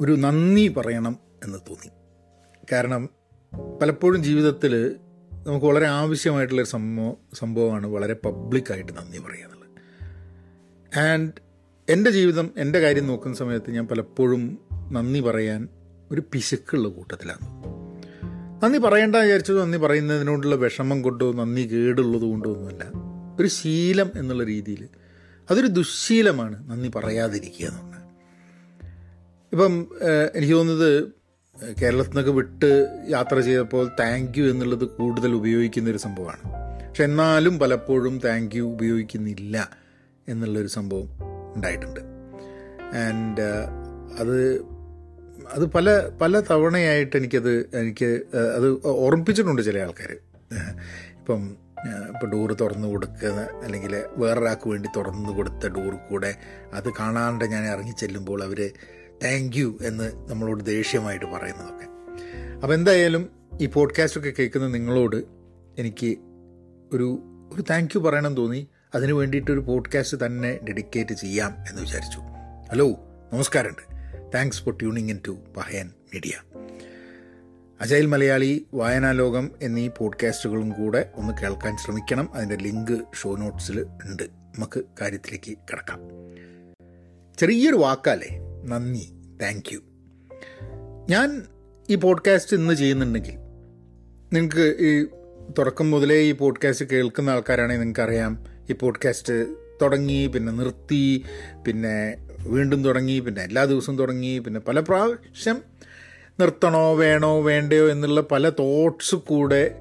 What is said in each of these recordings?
ഒരു നന്ദി പറയണം എന്ന് തോന്നി. കാരണം പലപ്പോഴും ജീവിതത്തിൽ നമുക്ക് വളരെ ആവശ്യമായിട്ടുള്ളൊരു സംഭവം സംഭവമാണ് വളരെ പബ്ലിക്കായിട്ട് നന്ദി പറയുക എന്നുള്ളത്. ആൻഡ് എന്റെ ജീവിതം എന്റെ കാര്യം നോക്കുന്ന സമയത്ത് ഞാൻ പലപ്പോഴും നന്ദി പറയാൻ ഒരു പിശുക്കുള്ള കൂട്ടത്തിലാണ്. നന്ദി പറയേണ്ട വിചാരിച്ചത് നന്ദി പറയുന്നതിനോടുള്ള വിഷമം കൊണ്ടോ നന്ദി കേടുള്ളത് കൊണ്ടോ ഒന്നുമല്ല. ഒരു ശീലം എന്നുള്ള രീതിയിൽ അതൊരു ദുശ്ശീലമാണ് നന്ദി പറയാതിരിക്കുക എന്ന് പറഞ്ഞാൽ ഇപ്പം എനിക്ക് തോന്നുന്നത് കേരളത്തിൽ നിന്നൊക്കെ വിട്ട് യാത്ര ചെയ്തപ്പോൾ താങ്ക് യു എന്നുള്ളത് കൂടുതൽ ഉപയോഗിക്കുന്ന ഒരു സംഭവമാണ്. പക്ഷെ എന്നാലും പലപ്പോഴും താങ്ക് യു ഉപയോഗിക്കുന്നില്ല എന്നുള്ളൊരു സംഭവം ഉണ്ടായിട്ടുണ്ട്. ആൻഡ് അത് അത് പല പല തവണയായിട്ട് എനിക്കത് എനിക്ക് അത് ഓർമ്മിപ്പിച്ചിട്ടുണ്ട് ചില ആൾക്കാർ ഇപ്പം ഇപ്പം ഡോറ് തുറന്നു കൊടുക്കുന്ന അല്ലെങ്കിൽ വേറൊരാൾക്ക് വേണ്ടി തുറന്നു കൊടുത്ത ഡോർ കൂടെ അത് കാണാണ്ട് ഞാൻ ഇറങ്ങി ചെല്ലുമ്പോൾ അവർ താങ്ക് യു എന്ന് നമ്മളോട് ദേഷ്യമായിട്ട് പറയുന്നതൊക്കെ. അപ്പോൾ എന്തായാലും ഈ പോഡ്കാസ്റ്റൊക്കെ കേൾക്കുന്ന നിങ്ങളോട് എനിക്ക് ഒരു ഒരു താങ്ക് യു പറയണം തോന്നി. അതിന് വേണ്ടിയിട്ട് ഒരു പോഡ്കാസ്റ്റ് തന്നെ ഡെഡിക്കേറ്റ് ചെയ്യാം എന്ന് വിചാരിച്ചു. ഹലോ നമസ്കാരമുണ്ട്. Thanks for tuning in to Pahayan media. Agile Malayali Vayanalokam എന്നീ പോഡ്കാസ്റ്റുകളും കൂടെ ഒന്ന് കേൾക്കാൻ ശ്രമിക്കണം. അതിന്റെ ലിങ്ക് ഷോ നോട്ട്സിൽ ഉണ്ട്. നമുക്ക് കാര്യത്തിലേക്ക് കിടക്കാം. ചെറിയൊരു വാക്കാലേ നന്ദി. താങ്ക് യു ഞാൻ ഈ പോഡ്കാസ്റ്റ് ഇന്ന് ചെയ്യുന്നുണ്ടെങ്കിൽ നിങ്ങൾക്ക് ഈ തുടക്കം മുതലേ ഈ പോഡ്കാസ്റ്റ് കേൾക്കുന്ന ആൾക്കാരാണെങ്കിൽ നിങ്ങൾക്കറിയാം. ഈ പോഡ്കാസ്റ്റ് തുടങ്ങി പിന്നെ നിർത്തി പിന്നെ വീണ്ടും തുടങ്ങി പിന്നെ എല്ലാ ദിവസവും തുടങ്ങി പിന്നെ പല പ്രാവശ്യം നിർത്തണോ വേണോ വേണ്ടയോ എന്നുള്ള പല തോട്ട്സ് കൂടെ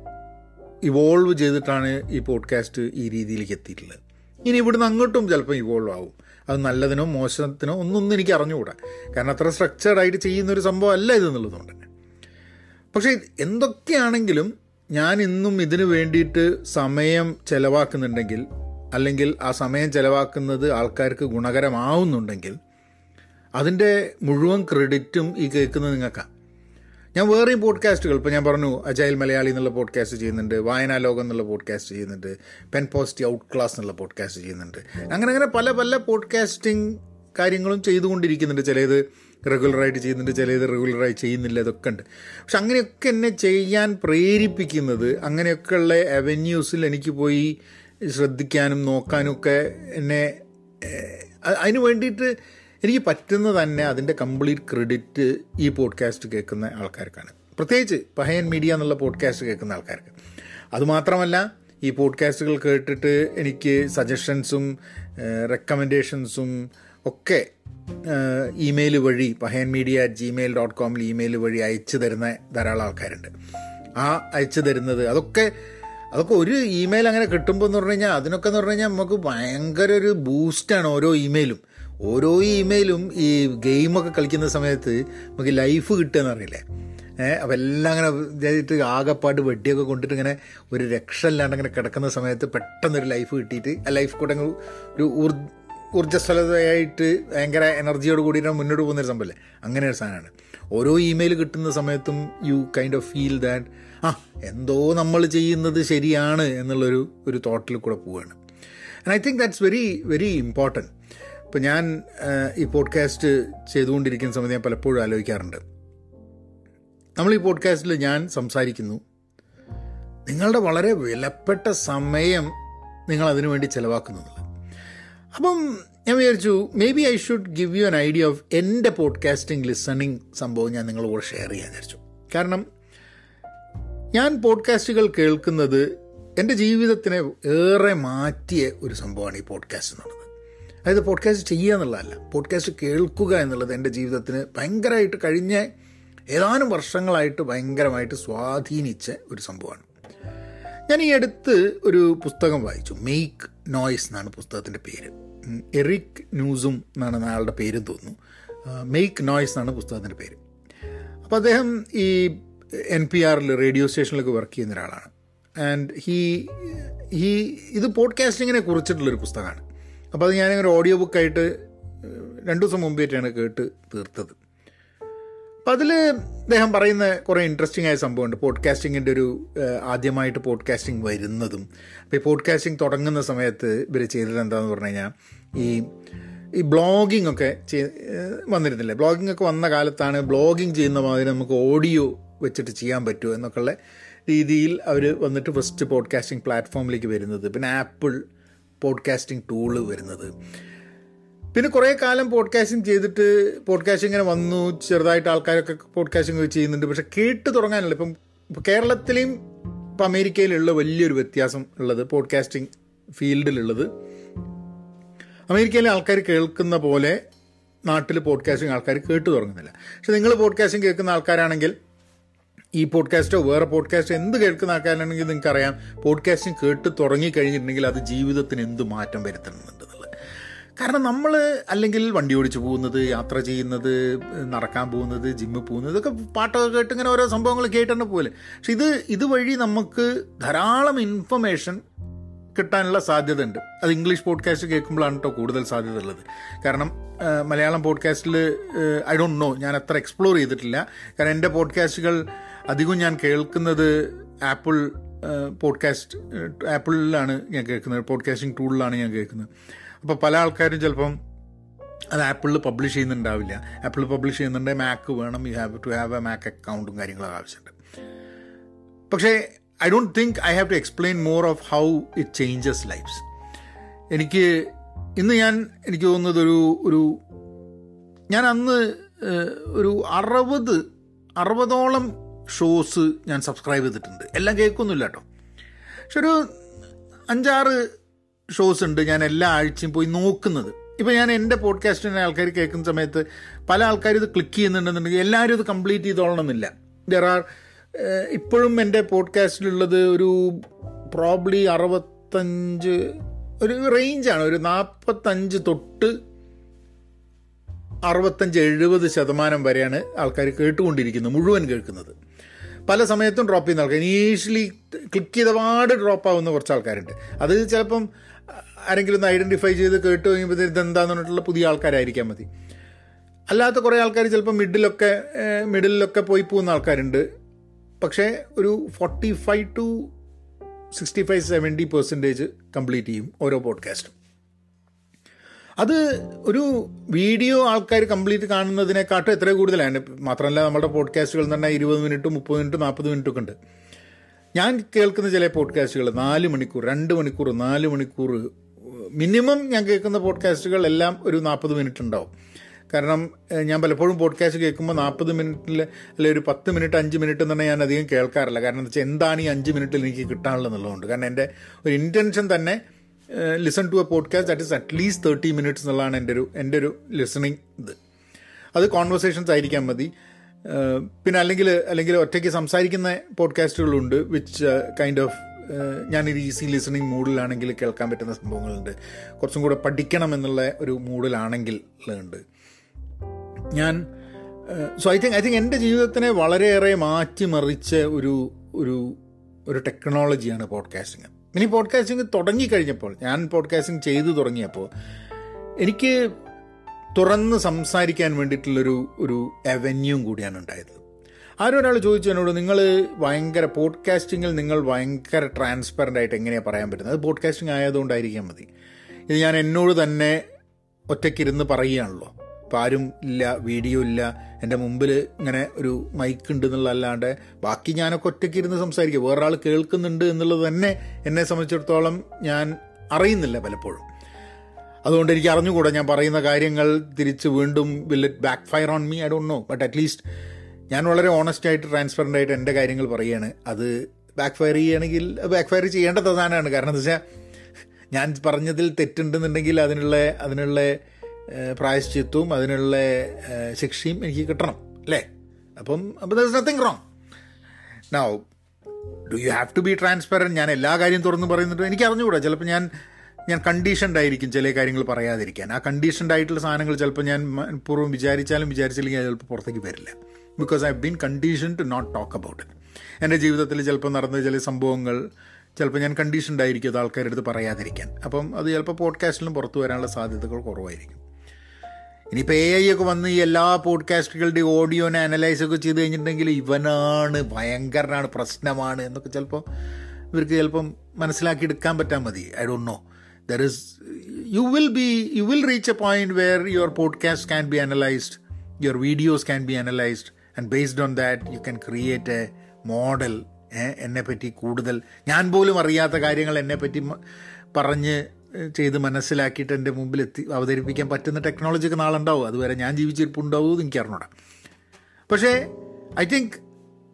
ഇവോൾവ് ചെയ്തിട്ടാണ് ഈ പോഡ്കാസ്റ്റ് ഈ രീതിയിലേക്ക് എത്തിയിട്ടുള്ളത്. ഇനി ഇവിടുന്ന് അങ്ങോട്ടും ചിലപ്പോൾ ഇവോൾവ് ആവും. അത് നല്ലതിനോ മോശത്തിനോ ഒന്നൊന്നും എനിക്ക് അറിഞ്ഞുകൂടാ. കാരണം അത്ര സ്ട്രക്ചേർഡായിട്ട് ചെയ്യുന്നൊരു സംഭവം അല്ല ഇത് എന്നുള്ളതുകൊണ്ട് തന്നെ പക്ഷേ എന്തൊക്കെയാണെങ്കിലും ഞാൻ ഇന്നും ഇതിനു വേണ്ടിയിട്ട് സമയം ചിലവാക്കുന്നുണ്ടെങ്കിൽ അല്ലെങ്കിൽ ആ സമയം ചിലവാക്കുന്നത് ആൾക്കാർക്ക് ഗുണകരമാവുന്നുണ്ടെങ്കിൽ അതിന്റെ മുഴുവൻ ക്രെഡിറ്റും ഈ കേൾക്കുന്നത് നിങ്ങൾക്കാണ് ഞാൻ വേറെയും പോഡ്കാസ്റ്റുകൾ ഇപ്പോൾ ഞാൻ പറഞ്ഞു അജയൽ മലയാളി എന്നുള്ള പോഡ്കാസ്റ്റ് ചെയ്യുന്നുണ്ട് വായനാ ലോകം എന്നുള്ള പോഡ്കാസ്റ്റ് ചെയ്യുന്നുണ്ട് പെൻ പോസിറ്റി ഔട്ട് ക്ലാസ് എന്നുള്ള പോഡ്കാസ്റ്റ് ചെയ്യുന്നുണ്ട്. അങ്ങനെ അങ്ങനെ പല പല പോഡ്കാസ്റ്റിംഗ് കാര്യങ്ങളും ചെയ്തുകൊണ്ടിരിക്കുന്നുണ്ട്. ചിലത് റെഗുലറായിട്ട് ചെയ്യുന്നുണ്ട് ചിലത് റെഗുലറായി ചെയ്യുന്നില്ല ഇതൊക്കെ ഉണ്ട്. പക്ഷെ അങ്ങനെയൊക്കെ എന്നെ ചെയ്യാൻ പ്രേരിപ്പിക്കുന്നത് അങ്ങനെയൊക്കെയുള്ള അവന്യൂസിൽ എനിക്ക് പോയി ശ്രദ്ധിക്കാനും നോക്കാനും ഒക്കെ എന്നെ അതിന് വേണ്ടിയിട്ട് എനിക്ക് പറ്റുന്ന തന്നെ അതിന്റെ കംപ്ലീറ്റ് ക്രെഡിറ്റ് ഈ പോഡ്കാസ്റ്റ് കേൾക്കുന്ന ആൾക്കാർക്കാണ്. പ്രത്യേകിച്ച് പഹയൻ മീഡിയ എന്നുള്ള പോഡ്കാസ്റ്റ് കേൾക്കുന്ന ആൾക്കാർക്ക്. അതുമാത്രമല്ല ഈ പോഡ്കാസ്റ്റുകൾ കേട്ടിട്ട് എനിക്ക് സജഷൻസും റെക്കമെൻഡേഷൻസും ഒക്കെ ഇമെയിൽ വഴി Pahayan media at Gmail dot കോമിൽ email വഴി അയച്ചു തരുന്ന ധാരാളം ആൾക്കാരുണ്ട്. ആ അയച്ചു തരുന്നത് അതൊക്കെ അതൊക്കെ ഒരു ഇമെയിൽ അങ്ങനെ കിട്ടുമ്പോൾ എന്ന് പറഞ്ഞു കഴിഞ്ഞാൽ അതിനൊക്കെ എന്ന് പറഞ്ഞു കഴിഞ്ഞാൽ നമുക്ക് ഭയങ്കര ഒരു ബൂസ്റ്റാണ് ഓരോ ഇമെയിലും ഓരോ ഇമെയിലും ഈ ഗെയിമൊക്കെ കളിക്കുന്ന സമയത്ത് നമുക്ക് ലൈഫ് കിട്ടുകയെന്ന് അറിയില്ലേ? ഏഹ് അപ്പം എല്ലാം അങ്ങനെ ഇതായിട്ട് ആകെപ്പാട് വെട്ടിയൊക്കെ കൊണ്ടിട്ട് ഇങ്ങനെ ഒരു രക്ഷ ഇല്ലാണ്ട് ഇങ്ങനെ കിടക്കുന്ന സമയത്ത് പെട്ടെന്നൊരു ലൈഫ് കിട്ടിയിട്ട് ആ ലൈഫ് കൂടെ ഒരു ഊർ ഊർജസ്വലതയായിട്ട് ഭയങ്കര എനർജിയോട് കൂടിയിട്ട് മുന്നോട്ട് പോകുന്നൊരു സംഭവമല്ലേ? അങ്ങനെ ഒരു സാധനമാണ്. ഓരോ ഇമെയിൽ കിട്ടുന്ന സമയത്തും you kind of feel that ആ എന്തോ നമ്മൾ ചെയ്യുന്നത് ശരിയാണ് എന്നുള്ളൊരു ഒരു തോട്ടിൽ കൂടെ പോവുകയാണ്. And I think that's very very important ഇപ്പം ഞാൻ ഈ പോഡ്കാസ്റ്റ് ചെയ്തുകൊണ്ടിരിക്കുന്ന സമയത്ത് ഞാൻ പലപ്പോഴും ആലോചിക്കാറുണ്ട്. നമ്മൾ ഈ പോഡ്കാസ്റ്റിൽ ഞാൻ സംസാരിക്കുന്നു. നിങ്ങളുടെ വളരെ വിലപ്പെട്ട സമയം നിങ്ങൾ അതിനു വേണ്ടി ചിലവാക്കുന്നുള്ളത് അപ്പം ഞാൻ വിചാരിച്ചു maybe I should give you an idea of എന്റെ പോഡ്കാസ്റ്റിംഗ് ലിസണിങ് സംഭവം ഞാൻ നിങ്ങളോട് ഷെയർ ചെയ്യാൻ വിചാരിച്ചു. കാരണം ഞാൻ പോഡ്കാസ്റ്റുകൾ കേൾക്കുന്നത് എന്റെ ജീവിതത്തിനെ ഏറെ മാറ്റിയ ഒരു സംഭവമാണ് ഈ പോഡ്കാസ്റ്റ് എന്നുള്ളത് അതായത് പോഡ്കാസ്റ്റ് ചെയ്യുക എന്നുള്ളതല്ല. പോഡ്കാസ്റ്റ് കേൾക്കുക എന്നുള്ളത് എന്റെ ജീവിതത്തിന് ഭയങ്കരമായിട്ട് കഴിഞ്ഞ ഏതാനും വർഷങ്ങളായിട്ട് ഭയങ്കരമായിട്ട് സ്വാധീനിച്ച ഒരു സംഭവമാണ്. ഞാൻ ഈ അടുത്ത് ഒരു പുസ്തകം വായിച്ചു. മെയ്ക്ക് നോയ്സ് എന്നാണ് പുസ്തകത്തിന്റെ പേര്. എറിക് ന്യൂസും എന്നാണ് അയാളുടെ പേരും തോന്നുന്നു. മെയ്ക്ക് നോയ്സ് എന്നാണ് പുസ്തകത്തിന്റെ പേര്. അപ്പോൾ അദ്ദേഹം ഈ എൻ പി ആറിൽ റേഡിയോ സ്റ്റേഷനിലൊക്കെ വർക്ക് ചെയ്യുന്ന ഒരാളാണ്. ആൻഡ് ഹീ ഹീ ഇത് പോഡ്കാസ്റ്റിങ്ങിനെ കുറിച്ചിട്ടുള്ളൊരു പുസ്തകമാണ്. അപ്പോൾ അത് ഞാനിങ്ങനെ ഓഡിയോ ബുക്കായിട്ട് രണ്ട് ദിവസം മുമ്പായിട്ടാണ് കേട്ട് തീർത്തത്. അപ്പം അതിൽ അദ്ദേഹം പറയുന്ന കുറേ ഇൻട്രസ്റ്റിംഗ് ആയ സംഭവമുണ്ട്. പോഡ്കാസ്റ്റിങ്ങിന്റെ ഒരു ആദ്യമായിട്ട് പോഡ്കാസ്റ്റിംഗ് വരുന്നതും. അപ്പോൾ ഈ പോഡ്കാസ്റ്റിംഗ് തുടങ്ങുന്ന സമയത്ത് ഇവർ ചെയ്തത് എന്താണെന്ന് പറഞ്ഞു കഴിഞ്ഞാൽ ഈ ഈ ബ്ലോഗിംഗ് ഒക്കെ ചെയ്- വന്നിരുന്നില്ലേ? ബ്ലോഗിംഗ് ഒക്കെ വന്ന കാലത്താണ് ബ്ലോഗിംഗ് ചെയ്യുന്ന മാതിരി നമുക്ക് ഓഡിയോ വെച്ചിട്ട് ചെയ്യാൻ പറ്റുമോ എന്നൊക്കെയുള്ള രീതിയിൽ അവർ വന്നിട്ട് ഫസ്റ്റ് പോഡ്കാസ്റ്റിംഗ് പ്ലാറ്റ്ഫോമിലേക്ക് വരുന്നത്. പിന്നെ ആപ്പിൾ പോഡ്കാസ്റ്റിംഗ് ടൂൾ വരുന്നത്. പിന്നെ കുറേ കാലം പോഡ്കാസ്റ്റിംഗ് ചെയ്തിട്ട് പോഡ്കാസ്റ്റിംഗ് ഇങ്ങനെ വന്നു. ചെറുതായിട്ട് ആൾക്കാരൊക്കെ പോഡ്കാസ്റ്റിംഗ് ചെയ്യുന്നുണ്ട്. പക്ഷെ കേട്ട് തുടങ്ങാനല്ല. ഇപ്പം കേരളത്തിലെയും ഇപ്പം അമേരിക്കയിലുള്ള വലിയൊരു വ്യത്യാസം ഉള്ളത് പോഡ്കാസ്റ്റിംഗ് ഫീൽഡിലുള്ളത്. അമേരിക്കയിലെ ആൾക്കാർ കേൾക്കുന്ന പോലെ നാട്ടിൽ പോഡ്കാസ്റ്റിംഗ് ആൾക്കാർ കേട്ടു തുടങ്ങുന്നില്ല. പക്ഷെ നിങ്ങൾ പോഡ്കാസ്റ്റിംഗ് കേൾക്കുന്ന ആൾക്കാരാണെങ്കിൽ ഈ പോഡ്കാസ്റ്റോ വേറെ പോഡ്കാസ്റ്റോ എന്ത് കേൾക്കുന്ന ആൾക്കാരാണെങ്കിൽ നിങ്ങൾക്ക് അറിയാം പോഡ്കാസ്റ്റിംഗ് കേട്ട് തുടങ്ങിക്കഴിഞ്ഞിട്ടുണ്ടെങ്കിൽ അത് ജീവിതത്തിന് എന്ത് മാറ്റം വരുത്തുന്നുണ്ടെന്നുള്ളത് കാരണം നമ്മൾ അല്ലെങ്കിൽ വണ്ടി ഓടിച്ച് പോകുന്നത് യാത്ര ചെയ്യുന്നത് നടക്കാൻ പോകുന്നത് ജിമ്മിൽ പോകുന്നത് ഇതൊക്കെ പാട്ടൊക്കെ കേട്ട് ഇങ്ങനെ ഓരോ സംഭവങ്ങൾ കേട്ടിട്ട് പോലെ. പക്ഷെ ഇത് ഇതുവഴി നമുക്ക് ധാരാളം ഇൻഫർമേഷൻ കിട്ടാനുള്ള സാധ്യത ഉണ്ട് അത് ഇംഗ്ലീഷ് പോഡ്കാസ്റ്റ് കേൾക്കുമ്പോഴാണ് കേട്ടോ കൂടുതൽ സാധ്യത ഉള്ളത് കാരണം മലയാളം പോഡ്കാസ്റ്റിൽ ഐ ഡോണ്ട് നോ ഞാൻ അത്ര എക്സ്പ്ലോർ ചെയ്തിട്ടില്ല. കാരണം എന്റെ പോഡ്കാസ്റ്റുകൾ അധികവും ഞാൻ കേൾക്കുന്നത് ആപ്പിൾ പോഡ്കാസ്റ്റ് ആപ്പിളിലാണ് ഞാൻ കേൾക്കുന്നത്. പോഡ്കാസ്റ്റിംഗ് ടൂളിലാണ് ഞാൻ കേൾക്കുന്നത്. അപ്പോൾ പല ആൾക്കാരും ചിലപ്പം അത് ആപ്പിളിൽ പബ്ലിഷ് ചെയ്യുന്നുണ്ടാവില്ല. ആപ്പിളിൽ പബ്ലിഷ് ചെയ്യുന്നുണ്ട് മാക്ക് വേണം. You have to have a Mac അക്കൗണ്ടും കാര്യങ്ങളൊക്കെ ആവശ്യമുണ്ട്. പക്ഷേ I don't think I have to explain more of how it changes lives എനിക്ക് ഇന്ന് ഞാൻ എനിക്ക് തോന്നുന്നത് ഒരു ഒരു ഞാൻ അന്ന് ഒരു അറുപത് അറുപതോളം ഷോസ് ഞാൻ സബ്സ്ക്രൈബ് ചെയ്തിട്ടുണ്ട്. എല്ലാം കേൾക്കൊന്നുമില്ല കേട്ടോ പക്ഷെ ഒരു അഞ്ചാറ് ഷോസ് ഉണ്ട് ഞാൻ എല്ലാ ആഴ്ചയും പോയി നോക്കുന്നത്. ഇപ്പം ഞാൻ എന്റെ പോഡ്കാസ്റ്റിനെ ആൾക്കാർ കേൾക്കുന്ന സമയത്ത് പല ആൾക്കാർ ഇത് ക്ലിക്ക് ചെയ്യുന്നുണ്ടെന്നുണ്ടെങ്കിൽ എല്ലാവരും ഇത് കംപ്ലീറ്റ് ചെയ്തോളണമെന്നില്ല. ദർ ആർ ഇപ്പോഴും എന്റെ പോഡ്കാസ്റ്റിലുള്ളത് ഒരു പ്രോബ്ലി അറുപത്തഞ്ച് ഒരു റേഞ്ചാണ് ഒരു നാൽപ്പത്തഞ്ച് തൊട്ട് അറുപത്തഞ്ച് എഴുപത് ശതമാനം വരെയാണ് ആൾക്കാർ കേട്ടുകൊണ്ടിരിക്കുന്നത് മുഴുവൻ കേൾക്കുന്നത്. പല സമയത്തും ഡ്രോപ്പ് ചെയ്യുന്ന ആൾക്കാർ ഇനീഷ്യലി ക്ലിക്ക് ചെയ്ത പാട് ഡ്രോപ്പ് ആവുന്ന കുറച്ച് ആൾക്കാരുണ്ട്. അത് ചിലപ്പം ആരെങ്കിലും ഒന്ന് ഐഡന്റിഫൈ ചെയ്ത് കേട്ട് കഴിയുമ്പോൾ ഇതെന്താന്ന് പറഞ്ഞിട്ടുള്ള പുതിയ ആൾക്കാരായിരിക്കാൻ മതി. അല്ലാത്ത കുറേ ആൾക്കാർ ചിലപ്പോൾ മിഡിലൊക്കെ മിഡിലൊക്കെ പോയി പോകുന്ന ആൾക്കാരുണ്ട്. പക്ഷേ ഒരു forty five to sixty five seventy percentage complete ചെയ്യും ഓരോ പോഡ്കാസ്റ്റും അത് ഒരു വീഡിയോ ആൾക്കാർ കംപ്ലീറ്റ് കാണുന്നതിനെക്കാട്ടും എത്ര കൂടുതലാണ്. മാത്രമല്ല നമ്മുടെ പോഡ്കാസ്റ്റുകൾ എന്ന് പറഞ്ഞാൽ ഇരുപത് മിനിറ്റ് മുപ്പത് മിനിറ്റ് നാൽപ്പത് മിനിറ്റ് ഒക്കെ ഉണ്ട്. ഞാൻ കേൾക്കുന്ന ചില പോഡ്കാസ്റ്റുകൾ നാല് മണിക്കൂർ രണ്ട് മണിക്കൂർ നാല് മണിക്കൂർ മിനിമം ഞാൻ കേൾക്കുന്ന പോഡ്കാസ്റ്റുകൾ എല്ലാം ഒരു നാൽപ്പത് മിനിറ്റ് ഉണ്ടാവും. കാരണം ഞാൻ പലപ്പോഴും പോഡ്കാസ്റ്റ് കേൾക്കുമ്പോൾ നാൽപ്പത് മിനിറ്റിൽ അല്ലെങ്കിൽ ഒരു പത്ത് മിനിറ്റ് അഞ്ച് മിനിറ്റ് പറഞ്ഞാൽ ഞാൻ അധികം കേൾക്കാറില്ല. കാരണം എന്താണ് ഈ അഞ്ച് മിനിറ്റിൽ എനിക്ക് കിട്ടാനുള്ളത് എന്നുള്ളതുകൊണ്ട് കാരണം എന്റെ ഒരു ഇന്റൻഷൻ തന്നെ listen to a podcast that is at least thirty minutes എന്നുള്ളതാണ് എന്റെ ഒരു എന്റെ ഒരു ലിസണിങ് ഇത്. അത് കോൺവെർസേഷൻസ് ആയിരിക്കാൻ മതി. പിന്നെ അല്ലെങ്കിൽ അല്ലെങ്കിൽ ഒറ്റയ്ക്ക് സംസാരിക്കുന്ന പോഡ്കാസ്റ്റുകളുണ്ട് വിച്ച് കൈൻഡ് ഓഫ് ഞാനൊരു ഈസി ലിസണിങ് മൂഡിലാണെങ്കിൽ കേൾക്കാൻ പറ്റുന്ന സംഭവങ്ങളുണ്ട്. കുറച്ചും കൂടെ പഠിക്കണം എന്നുള്ള ഒരു മൂഡിലാണെങ്കിൽ ഉണ്ട് ഞാൻ so I think I think എന്റെ ജീവിതത്തിനെ വളരെയേറെ മാറ്റിമറിച്ച ഒരു ഒരു ഒരു ടെക്നോളജിയാണ് പോഡ്കാസ്റ്റിംഗ് ഇനി പോഡ്കാസ്റ്റിംഗ് തുടങ്ങിക്കഴിഞ്ഞപ്പോൾ ഞാൻ പോഡ്കാസ്റ്റിംഗ് ചെയ്തു തുടങ്ങിയപ്പോൾ എനിക്ക് തുറന്ന് സംസാരിക്കാൻ വേണ്ടിയിട്ടുള്ളൊരു ഒരു അവന്യൂം കൂടിയാണ് ഉണ്ടായത്. ആരും ഒരാൾ ചോദിച്ചു എന്നോട് നിങ്ങൾ ഭയങ്കര പോഡ്കാസ്റ്റിങ്ങിൽ നിങ്ങൾ ഭയങ്കര ട്രാൻസ്പെറന്റ് ആയിട്ട് എങ്ങനെയാണ് പറയാൻ പറ്റുന്നത്? അത് പോഡ്കാസ്റ്റിംഗ് ആയതുകൊണ്ടായിരിക്കാൻ മതി. ഇത് ഞാൻ എന്നോട് തന്നെ ഒറ്റയ്ക്കിരുന്ന് പറയുകയാണല്ലോ. ഇപ്പോൾ ആരും ഇല്ല വീഡിയോ ഇല്ല. എന്റെ മുമ്പിൽ ഇങ്ങനെ ഒരു മൈക്ക് ഉണ്ട് എന്നുള്ളതല്ലാണ്ട് ബാക്കി ഞാനൊക്കെ ഒറ്റയ്ക്ക് ഇരുന്ന് സംസാരിക്കുക വേറൊരാൾ കേൾക്കുന്നുണ്ട് എന്നുള്ളത് തന്നെ എന്നെ സംബന്ധിച്ചിടത്തോളം ഞാൻ അറിയുന്നില്ല പലപ്പോഴും. അതുകൊണ്ട് എനിക്ക് അറിഞ്ഞുകൂടാ. ഞാൻ പറയുന്ന കാര്യങ്ങൾ തിരിച്ച് വീണ്ടും will it backfire on me I don't know but at least ഞാൻ വളരെ ഓണസ്റ്റ് ആയിട്ട് ട്രാൻസ്പെറന്റ് ആയിട്ട് എന്റെ കാര്യങ്ങൾ പറയുകയാണ്. അത് ബാക്ക് ഫയർ ചെയ്യുകയാണെങ്കിൽ ബാക്ക് ഫയർ ചെയ്യേണ്ട പ്രധാനമാണ്. കാരണം എന്താ വെച്ചാൽ ഞാൻ പറഞ്ഞതിൽ തെറ്റുണ്ടെന്നുണ്ടെങ്കിൽ അതിനുള്ള അതിനുള്ള പ്രായശ്ചിത്വവും അതിനുള്ള ശിക്ഷയും എനിക്ക് കിട്ടണം അല്ലേ? അപ്പം അപ്പം there is nothing wrong now do you have to be transparent ഞാൻ എല്ലാ കാര്യവും തുറന്ന് പറയുന്നുണ്ട്. എനിക്ക് അറിഞ്ഞുകൂടാ. ചിലപ്പോൾ ഞാൻ ഞാൻ കണ്ടീഷൻഡ് ആയിരിക്കും ചില കാര്യങ്ങൾ പറയാതിരിക്കാൻ. ആ കണ്ടീഷൻഡ് ആയിട്ടുള്ള സാധനങ്ങൾ ചിലപ്പോൾ ഞാൻ പൂർവം വിചാരിച്ചാലും വിചാരിച്ചില്ലെങ്കിൽ അത് ചിലപ്പോൾ പുറത്തേക്ക് വരില്ല. Because I been condition to not talk about it എന്റെ ജീവിതത്തിൽ ചിലപ്പോൾ നടന്ന ചില സംഭവങ്ങൾ ചിലപ്പോൾ ഞാൻ കണ്ടീഷൻഡ് ആയിരിക്കും അത് ആൾക്കാരുടെ അടുത്ത് പറയാതിരിക്കാൻ. അപ്പം അത് ചിലപ്പോൾ പോഡ്കാസ്റ്റിലും പുറത്തു വരാനുള്ള സാധ്യതകൾ കുറവായിരിക്കും. ഇനിയിപ്പോൾ എ ഐ ഒക്കെ വന്ന് ഈ എല്ലാ പോഡ്കാസ്റ്റുകളുടെയും ഓഡിയോനെ അനലൈസ് ഒക്കെ ചെയ്ത് കഴിഞ്ഞിട്ടുണ്ടെങ്കിൽ ഇവനാണ് ഭയങ്കരനാണ് പ്രശ്നമാണ് എന്നൊക്കെ ചിലപ്പോൾ ഇവർക്ക് ചിലപ്പം മനസ്സിലാക്കി എടുക്കാൻ പറ്റാൻ മതി. I don't know there is you will be you will reach a point where your podcast can be analysed your videos can be analysed and based on that you can create a model എന്നെപ്പറ്റി കൂടുതൽ. ഞാൻ പോലും അറിയാത്ത കാര്യങ്ങൾ എന്നെപ്പറ്റി പറഞ്ഞ് ചെയ്ത് മനസ്സിലാക്കിയിട്ട് എന്റെ മുമ്പിൽ എത്തി അവതരിപ്പിക്കാൻ പറ്റുന്ന ടെക്നോളജിക്ക് നാളുണ്ടാവും. അതുവരെ ഞാൻ ജീവിച്ചിരിപ്പുണ്ടാവും എന്ന് എനിക്ക് അറിഞ്ഞൂടാ. പക്ഷേ ഐ തിങ്ക്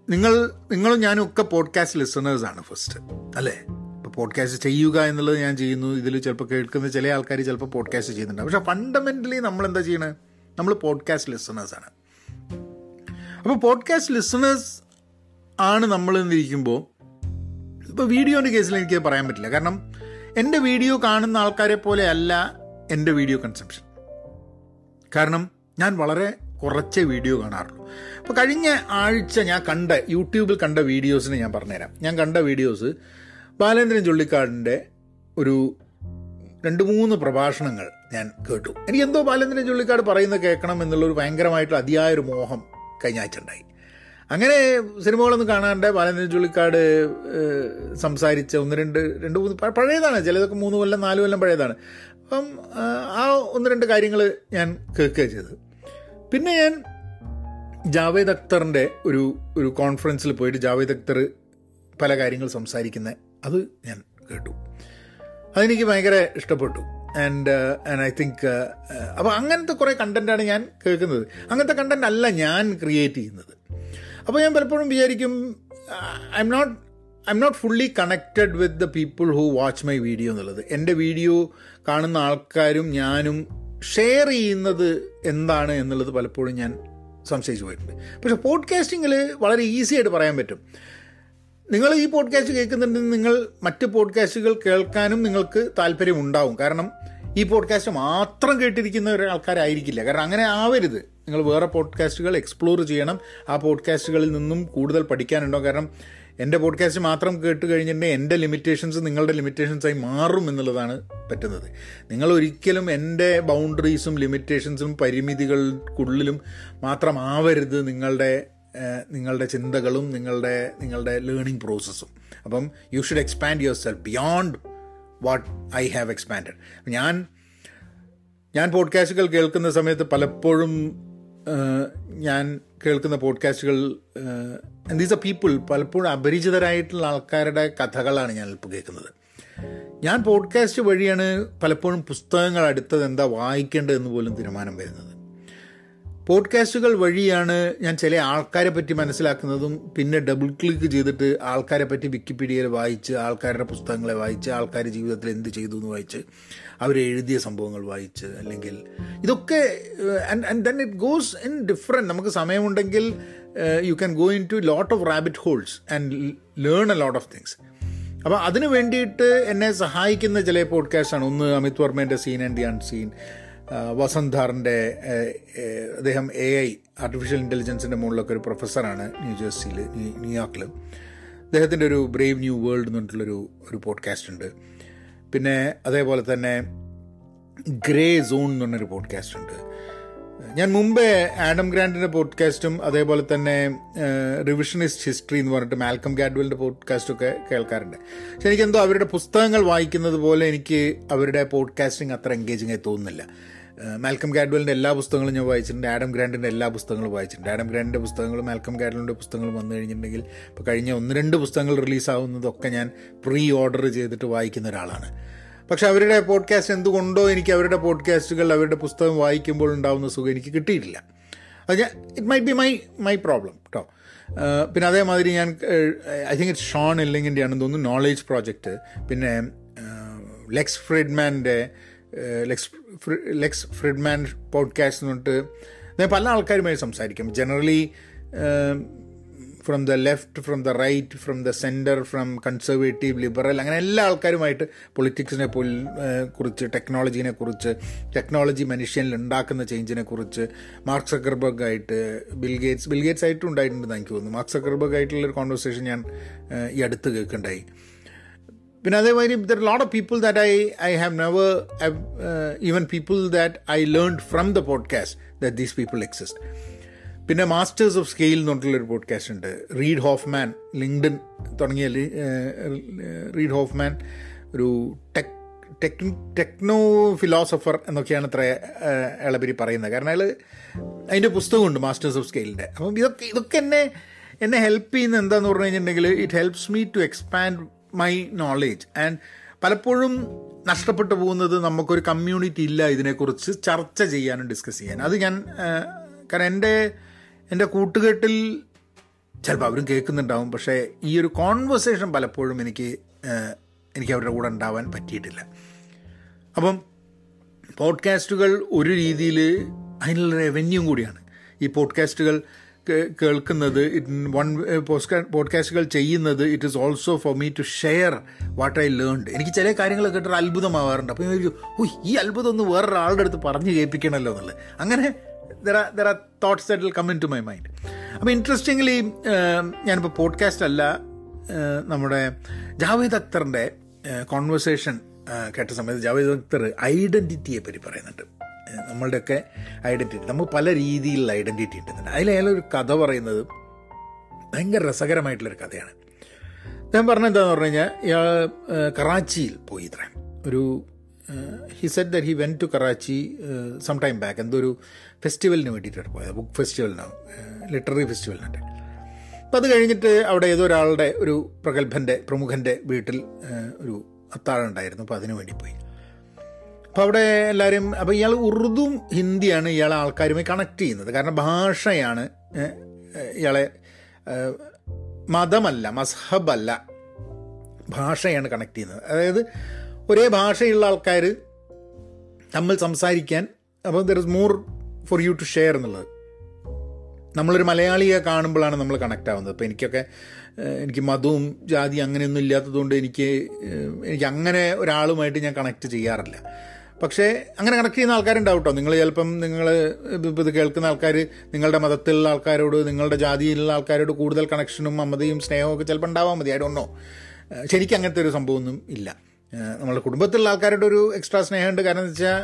നിങ്ങൾ നിങ്ങളും ഞാനും ഒക്കെ പോഡ്കാസ്റ്റ് ലിസണേഴ്സാണ് ഫസ്റ്റ് അല്ലേ? ഇപ്പോൾ പോഡ്കാസ്റ്റ് ചെയ്യുക എന്നുള്ളത് ഞാൻ ചെയ്യുന്നു. ഇതിൽ ചിലപ്പോൾ കേൾക്കുന്ന ചില ആൾക്കാർ ചിലപ്പോൾ പോഡ്കാസ്റ്റ് ചെയ്യുന്നുണ്ട്. പക്ഷേ ഫണ്ടമെന്റലി നമ്മൾ എന്താ ചെയ്യണത് നമ്മൾ പോഡ്കാസ്റ്റ് ലിസണേഴ്സാണ് അപ്പോൾ പോഡ്കാസ്റ്റ് ലിസണേഴ്സ് ആണ് നമ്മൾ എന്നിരിക്കുമ്പോൾ ഇപ്പോൾ വീഡിയോന്റെ കേസിൽ എനിക്ക് പറയാൻ പറ്റില്ല. കാരണം എന്റെ വീഡിയോ കാണുന്ന ആൾക്കാരെ പോലെ അല്ല എന്റെ വീഡിയോ കൺസെപ്ഷൻ. കാരണം ഞാൻ വളരെ കുറച്ചേ വീഡിയോ കാണാറുള്ളൂ. അപ്പോൾ കഴിഞ്ഞ ആഴ്ച ഞാൻ കണ്ട യൂട്യൂബിൽ കണ്ട വീഡിയോസിന് ഞാൻ പറഞ്ഞുതരാം. ഞാൻ കണ്ട വീഡിയോസ് ബാലേന്ദ്രൻ ചുള്ളിക്കാടിന്റെ ഒരു രണ്ട് മൂന്ന് പ്രഭാഷണങ്ങൾ ഞാൻ കേട്ടു. എനിക്ക് എന്തോ ബാലേന്ദ്രൻ ചുള്ളിക്കാട് പറയുന്നത് കേൾക്കണം എന്നുള്ളൊരു ഭയങ്കരമായിട്ടുള്ള അതിയായൊരു മോഹം കഴിഞ്ഞ ആഴ്ച ഉണ്ടായി. അങ്ങനെ സിനിമകളൊന്നും കാണാണ്ട് ബാലചന്ദ്രൻ ചുള്ളിക്കാട് സംസാരിച്ച ഒന്ന് രണ്ട് രണ്ട് മൂന്ന് പഴയതാണ്. ചിലതൊക്കെ മൂന്ന് കൊല്ലം നാല് കൊല്ലം പഴയതാണ്. അപ്പം ആ ഒന്ന് രണ്ട് കാര്യങ്ങൾ ഞാൻ കേൾക്കുക ചെയ്തത്. പിന്നെ ഞാൻ ജാവേദ് അക്തറിന്റെ ഒരു ഒരു കോൺഫറൻസിൽ പോയിട്ട് ജാവേദ് അക്തർ പല കാര്യങ്ങൾ സംസാരിക്കുന്നത് അത് ഞാൻ കേട്ടു. അതെനിക്ക് ഭയങ്കര ഇഷ്ടപ്പെട്ടു. ആൻഡ് ആൻഡ് ഐ തിങ്ക് അപ്പോൾ അങ്ങനത്തെ കുറേ കണ്ടന്റാണ് ഞാൻ കേൾക്കുന്നത്. അങ്ങനത്തെ കണ്ടന്റ് അല്ല ഞാൻ ക്രിയേറ്റ് ചെയ്യുന്നത്. അപ്പോൾ ഞാൻ പലപ്പോഴും വിചാരിക്കും I'm not I'm not fully connected with the people who watch my video എന്നുള്ളത്. എന്റെ വീഡിയോ കാണുന്ന ആൾക്കാരും ഞാനും ഷെയർ ചെയ്യുന്നത് എന്താണ് എന്നുള്ളത് പലപ്പോഴും ഞാൻ സംശയിച്ചു പോയിട്ടുണ്ട്. പക്ഷേ പോഡ്കാസ്റ്റിങ്ങിൽ വളരെ ഈസി ആയിട്ട് പറയാൻ പറ്റും. നിങ്ങൾ ഈ പോഡ്കാസ്റ്റ് കേൾക്കുന്നുണ്ടെങ്കിൽ നിങ്ങൾ മറ്റ് പോഡ്കാസ്റ്റുകൾ കേൾക്കാനും നിങ്ങൾക്ക് താല്പര്യമുണ്ടാവും. കാരണം ഈ പോഡ്കാസ്റ്റ് മാത്രം കേട്ടിരിക്കുന്ന ഒരാൾക്കാരായിരിക്കില്ല. കാരണം അങ്ങനെ ആവരുത്. നിങ്ങൾ വേറെ പോഡ്കാസ്റ്റുകൾ എക്സ്പ്ലോർ ചെയ്യണം. ആ പോഡ്കാസ്റ്റുകളിൽ നിന്നും കൂടുതൽ പഠിക്കാനുണ്ടോ? കാരണം എന്റെ പോഡ്കാസ്റ്റ് മാത്രം കേട്ട് കഴിഞ്ഞിട്ടുണ്ടെങ്കിൽ എന്റെ ലിമിറ്റേഷൻസ് നിങ്ങളുടെ ലിമിറ്റേഷൻസായി മാറും എന്നുള്ളതാണ് പറ്റുന്നത്. നിങ്ങൾ ഒരിക്കലും എന്റെ ബൗണ്ടറീസും ലിമിറ്റേഷൻസും പരിമിതികൾക്കുള്ളിലും മാത്രമാവരുത് നിങ്ങളുടെ നിങ്ങളുടെ ചിന്തകളും നിങ്ങളുടെ നിങ്ങളുടെ ലേണിംഗ് പ്രോസസ്സും അപ്പം you should expand yourself beyond what I have expanded ഞാൻ ഞാൻ പോഡ്കാസ്റ്റുകൾ കേൾക്കുന്ന സമയത്ത് പലപ്പോഴും ഞാൻ കേൾക്കുന്ന പോഡ്കാസ്റ്റുകൾ ദീസ് എ പീപ്പിൾ പലപ്പോഴും അപരിചിതരായിട്ടുള്ള ആൾക്കാരുടെ കഥകളാണ് ഞാൻ ഇപ്പോൾ കേൾക്കുന്നത്. ഞാൻ പോഡ്കാസ്റ്റ് വഴിയാണ് പലപ്പോഴും പുസ്തകങ്ങൾ അടുത്തത് എന്താ വായിക്കേണ്ടതെന്ന് പോലും തീരുമാനം വരുന്നത്. പോഡ്കാസ്റ്റുകൾ വഴിയാണ് ഞാൻ ചില ആൾക്കാരെ പറ്റി മനസ്സിലാക്കുന്നതും പിന്നെ ഡബിൾ ക്ലിക്ക് ചെയ്തിട്ട് ആൾക്കാരെ പറ്റി വിക്കിപീഡിയയിൽ വായിച്ച് ആൾക്കാരുടെ പുസ്തകങ്ങളെ വായിച്ച് ആൾക്കാർ ജീവിതത്തിൽ എന്ത് ചെയ്തു എന്ന് വായിച്ച് അവർ എഴുതിയ സംഭവങ്ങൾ വായിച്ച് അല്ലെങ്കിൽ ഇതൊക്കെ and then it goes in different നമുക്ക് സമയമുണ്ടെങ്കിൽ you can go into lot of rabbit holes and learn a lot of things അപ്പോൾ അതിന് വേണ്ടിയിട്ട് എന്നെ സഹായിക്കുന്ന ചില പോഡ്കാസ്റ്റാണ് ഒന്ന് അമിത് വർമ്മേന്റെ സീൻ ആൻഡ് ദി അൺസീൻ വസന്ധാറിന്റെ അദ്ദേഹം എ ഐ ആർട്ടിഫിഷ്യൽ ഇന്റലിജൻസിന്റെ മുകളിലൊക്കെ ഒരു പ്രൊഫസറാണ് ന്യൂജേഴ്സിയിൽ ന്യൂയോർക്കിൽ അദ്ദേഹത്തിന്റെ ഒരു ബ്രേവ് ന്യൂ വേൾഡ് എന്ന് പറഞ്ഞിട്ടുള്ളൊരു ഒരു പോഡ്കാസ്റ്റ് ഉണ്ട്. പിന്നെ അതേപോലെ തന്നെ ഗ്രേ സോൺ എന്ന് പറഞ്ഞൊരു പോഡ്കാസ്റ്റ് ഉണ്ട്. ഞാൻ മുമ്പേ ആഡം ഗ്രാൻഡിന്റെ പോഡ്കാസ്റ്റും അതേപോലെ തന്നെ റിവിഷനിസ്റ്റ് ഹിസ്റ്ററി എന്ന് പറഞ്ഞിട്ട് മാൽക്കം ഗാഡ്വലിന്റെ പോഡ്കാസ്റ്റൊക്കെ കേൾക്കാറുണ്ട്. പക്ഷെ എനിക്കെന്തോ അവരുടെ പുസ്തകങ്ങൾ വായിക്കുന്നത് പോലെ എനിക്ക് അവരുടെ പോഡ്കാസ്റ്റിംഗ് അത്ര എൻഗേജിങ് ആയി തോന്നുന്നില്ല. മാൽക്കം ഗാഡ്വലിന്റെ എല്ലാ പുസ്തകങ്ങളും ഞാൻ വായിച്ചിട്ടുണ്ട്. ആഡം ഗ്രാൻഡിന്റെ എല്ലാ പുസ്തകങ്ങളും വായിച്ചിട്ടുണ്ട്. ആഡം ഗ്രാൻഡിന്റെ പുസ്തകങ്ങളും മാൽക്കം ഗാഡ്വലിന്റെ പുസ്തകങ്ങളും വന്നു കഴിഞ്ഞിട്ടുണ്ടെങ്കിൽ ഇപ്പോൾ കഴിഞ്ഞ ഒന്ന് രണ്ട് പുസ്തകങ്ങൾ റിലീസാവുന്നതൊക്കെ ഞാൻ പ്രീ ഓർഡർ ചെയ്തിട്ട് വായിക്കുന്ന ഒരാളാണ്. പക്ഷെ അവരുടെ പോഡ്കാസ്റ്റ് എന്തുകൊണ്ടോ എനിക്ക് അവരുടെ പോഡ്കാസ്റ്റുകൾ അവരുടെ പുസ്തകം വായിക്കുമ്പോൾ ഉണ്ടാകുന്ന സുഖം എനിക്ക് കിട്ടിയിട്ടില്ല. അത് ഞാൻ it might be my my problem കേട്ടോ പിന്നെ അതേമാതിരി ഞാൻ ഐ തിങ്ക് ഇറ്റ് ഷോൺ ഇല്ലെങ്കിന്റെ ആണെന്ന് തോന്നുന്നു നോളേജ് പ്രോജക്റ്റ് പിന്നെ ലെക്സ് ഫ്രിഡ്മാന്റെ ലെക്സ് ലെക്സ് ഫ്രിഡ്മാൻ പോഡ്കാസ്റ്റ് എന്ന് പറഞ്ഞിട്ട് ഞാൻ പല ആൾക്കാരുമായി സംസാരിക്കും. Generally from the left from the right from the centre from conservative liberal അങ്ങനെ എല്ലാ ആൾക്കാരുമായിട്ട് പൊളിറ്റിക്സിനെ കുറിച്ച് ടെക്നോളജീനെ കുറിച്ച് ടെക്നോളജി മനുഷ്യനിൽ ഉണ്ടാക്കുന്ന ചേഞ്ചിനെ കുറിച്ച് മാർക്ക് സക്കർബർഗ് ആയിട്ട് ബിൽഗേറ്റ്സ് ബിൽഗേറ്റ്സ് ആയിട്ടും ഉണ്ടായിട്ടുണ്ടെന്ന് എനിക്ക് തോന്നുന്നു. മാർക്ക് സക്കർബർഗ് ആയിട്ടുള്ളൊരു കോൺവെർസേഷൻ ഞാൻ ഈ അടുത്ത് കേൾക്കുണ്ടായി. പിന്നെ അതേമാതിരി there lot of people that I I have never even people that I learn from the podcast that these people exist പിന്നെ മാസ്റ്റേഴ്സ് ഓഫ് സ്കെയിൽ എന്ന് പറഞ്ഞിട്ടുള്ളൊരു പോഡ്കാസ്റ്റ് ഉണ്ട്. റീഡ് ഹോഫ്മാൻ ലിങ്ക്ഡൻ തുടങ്ങിയ റീഡ് ഹോഫ്മാൻ ഒരു ടെക് ടെക് ടെക്നോ ഫിലോസഫർ എന്നൊക്കെയാണ് ഇത്ര ഇളപരി പറയുന്നത്. കാരണം അയാൾ അതിന്റെ പുസ്തകമുണ്ട് മാസ്റ്റേഴ്സ് ഓഫ് സ്കെയിലിന്റെ അപ്പം ഇതൊക്കെ ഇതൊക്കെ എന്നെ എന്നെ ഹെൽപ്പ് ചെയ്യുന്ന എന്താന്ന് പറഞ്ഞു കഴിഞ്ഞിട്ടുണ്ടെങ്കിൽ it helps me to expand my knowledge and പലപ്പോഴും നഷ്ടപ്പെട്ടു പോകുന്നത് നമുക്കൊരു കമ്മ്യൂണിറ്റി ഇല്ല ഇതിനെക്കുറിച്ച് ചർച്ച ചെയ്യാനും ഡിസ്കസ് ചെയ്യാൻ അത് ഞാൻ കാരണം എന്റെ എന്റെ കൂട്ടുകെട്ടിൽ ചിലപ്പോൾ അവരും കേൾക്കുന്നുണ്ടാവും. പക്ഷേ ഈ ഒരു കോൺവെർസേഷൻ പലപ്പോഴും എനിക്ക് എനിക്ക് അവരുടെ കൂടെ ഉണ്ടാവാൻ പറ്റിയിട്ടില്ല. അപ്പം പോഡ്കാസ്റ്റുകൾ ഒരു രീതിയിൽ അതിനുള്ള റവന്യൂ കൂടിയാണ്. ഈ പോഡ്കാസ്റ്റുകൾ കേൾക്കുന്നത് ഇറ്റ് വൺ പോഡ്കാസ്റ്റുകൾ ചെയ്യുന്നത് it is also for me to share what I learned എനിക്ക് ചില കാര്യങ്ങൾ കേട്ടിട്ട് അത്ഭുതമാവാറുണ്ട്. അപ്പോൾ ഓ ഈ അത്ഭുതം ഒന്ന് വേറൊരാളുടെ അടുത്ത് പറഞ്ഞു കേൾപ്പിക്കണമല്ലോ എന്നുള്ളത്. അങ്ങനെ there are there are thoughts that will come into my mind അപ്പോൾ ഇൻട്രസ്റ്റിംഗ്ലി ഞാനിപ്പോൾ പോഡ്കാസ്റ്റ് അല്ല നമ്മുടെ ജാവേദ് അക്തറിന്റെ കോൺവെർസേഷൻ കേട്ട സമയത്ത് ജാവേദ് അക്തർ ഐഡന്റിറ്റിയെ പറ്റി പറയുന്നുണ്ട്. നമ്മളുടെയൊക്കെ ഐഡന്റിറ്റി നമുക്ക് പല രീതിയിലുള്ള ഐഡന്റിറ്റി ഉണ്ട്. ഒരു കഥ പറയുന്നത് ഭയങ്കര രസകരമായിട്ടുള്ളൊരു കഥയാണ്. ഞാൻ പറഞ്ഞ എന്താന്ന് പറഞ്ഞു കഴിഞ്ഞാൽ ഇയാൾ കറാച്ചിയിൽ പോയി ഇത്ര ഒരു he said that he went to Karachi some time back എന്തോ ഒരു ഫെസ്റ്റിവലിന് വേണ്ടിയിട്ടാണ് പോയത്. ബുക്ക് ഫെസ്റ്റിവലിനാണ് ലിറ്റററി ഫെസ്റ്റിവലിനായിട്ട് അപ്പം അത് കഴിഞ്ഞിട്ട് അവിടെ ഏതോ ഒരാളുടെ ഒരു പ്രഗത്ഭന്റെ പ്രമുഖന്റെ വീട്ടിൽ ഒരു അത്താഴം ഉണ്ടായിരുന്നു. അപ്പോൾ അതിനു വേണ്ടി പോയി. അപ്പോൾ അവിടെ എല്ലാവരും അപ്പോൾ ഇയാൾ ഉറുദും ഹിന്ദിയാണ് ഇയാളെ ആൾക്കാരുമായി കണക്ട് ചെയ്യുന്നത്. കാരണം ഭാഷയാണ് ഇയാളെ മതമല്ല മസ്ഹബല്ല ഭാഷയാണ് കണക്ട് ചെയ്യുന്നത്. അതായത് ഒരേ ഭാഷയുള്ള ആൾക്കാർ തമ്മിൽ സംസാരിക്കാൻ അപ്പോൾ there is more for you to share എന്നുള്ളത്. നമ്മളൊരു മലയാളിയെ കാണുമ്പോഴാണ് നമ്മൾ കണക്ട് ആവുന്നത്. അപ്പോൾ എനിക്കൊക്കെ എനിക്ക് മതവും ജാതി അങ്ങനെയൊന്നും ഇല്ലാത്തതുകൊണ്ട് എനിക്ക് എനിക്ക് അങ്ങനെ ഒരാളുമായിട്ട് ഞാൻ കണക്ട് ചെയ്യാറില്ല. പക്ഷേ അങ്ങനെ കണക്ട് ചെയ്യുന്ന ആൾക്കാരുണ്ടാവും കേട്ടോ നിങ്ങൾ ചിലപ്പം നിങ്ങൾ ഇത് കേൾക്കുന്ന ആൾക്കാർ നിങ്ങളുടെ മതത്തിലുള്ള ആൾക്കാരോട് നിങ്ങളുടെ ജാതിയിലുള്ള ആൾക്കാരോട് കൂടുതൽ കണക്ഷനും മമതയും സ്നേഹവും ഒക്കെ ചിലപ്പോൾ ഉണ്ടാവാൻ മതി. ഐ ഡോണ്ട് നോ ശരിക്കും അങ്ങനത്തെ ഒരു സംഭവമൊന്നും ഇല്ല. നമ്മുടെ കുടുംബത്തിലുള്ള ആൾക്കാരുടെ ഒരു എക്സ്ട്രാ സ്നേഹമുണ്ട്. കാരണം എന്ന് വെച്ചാൽ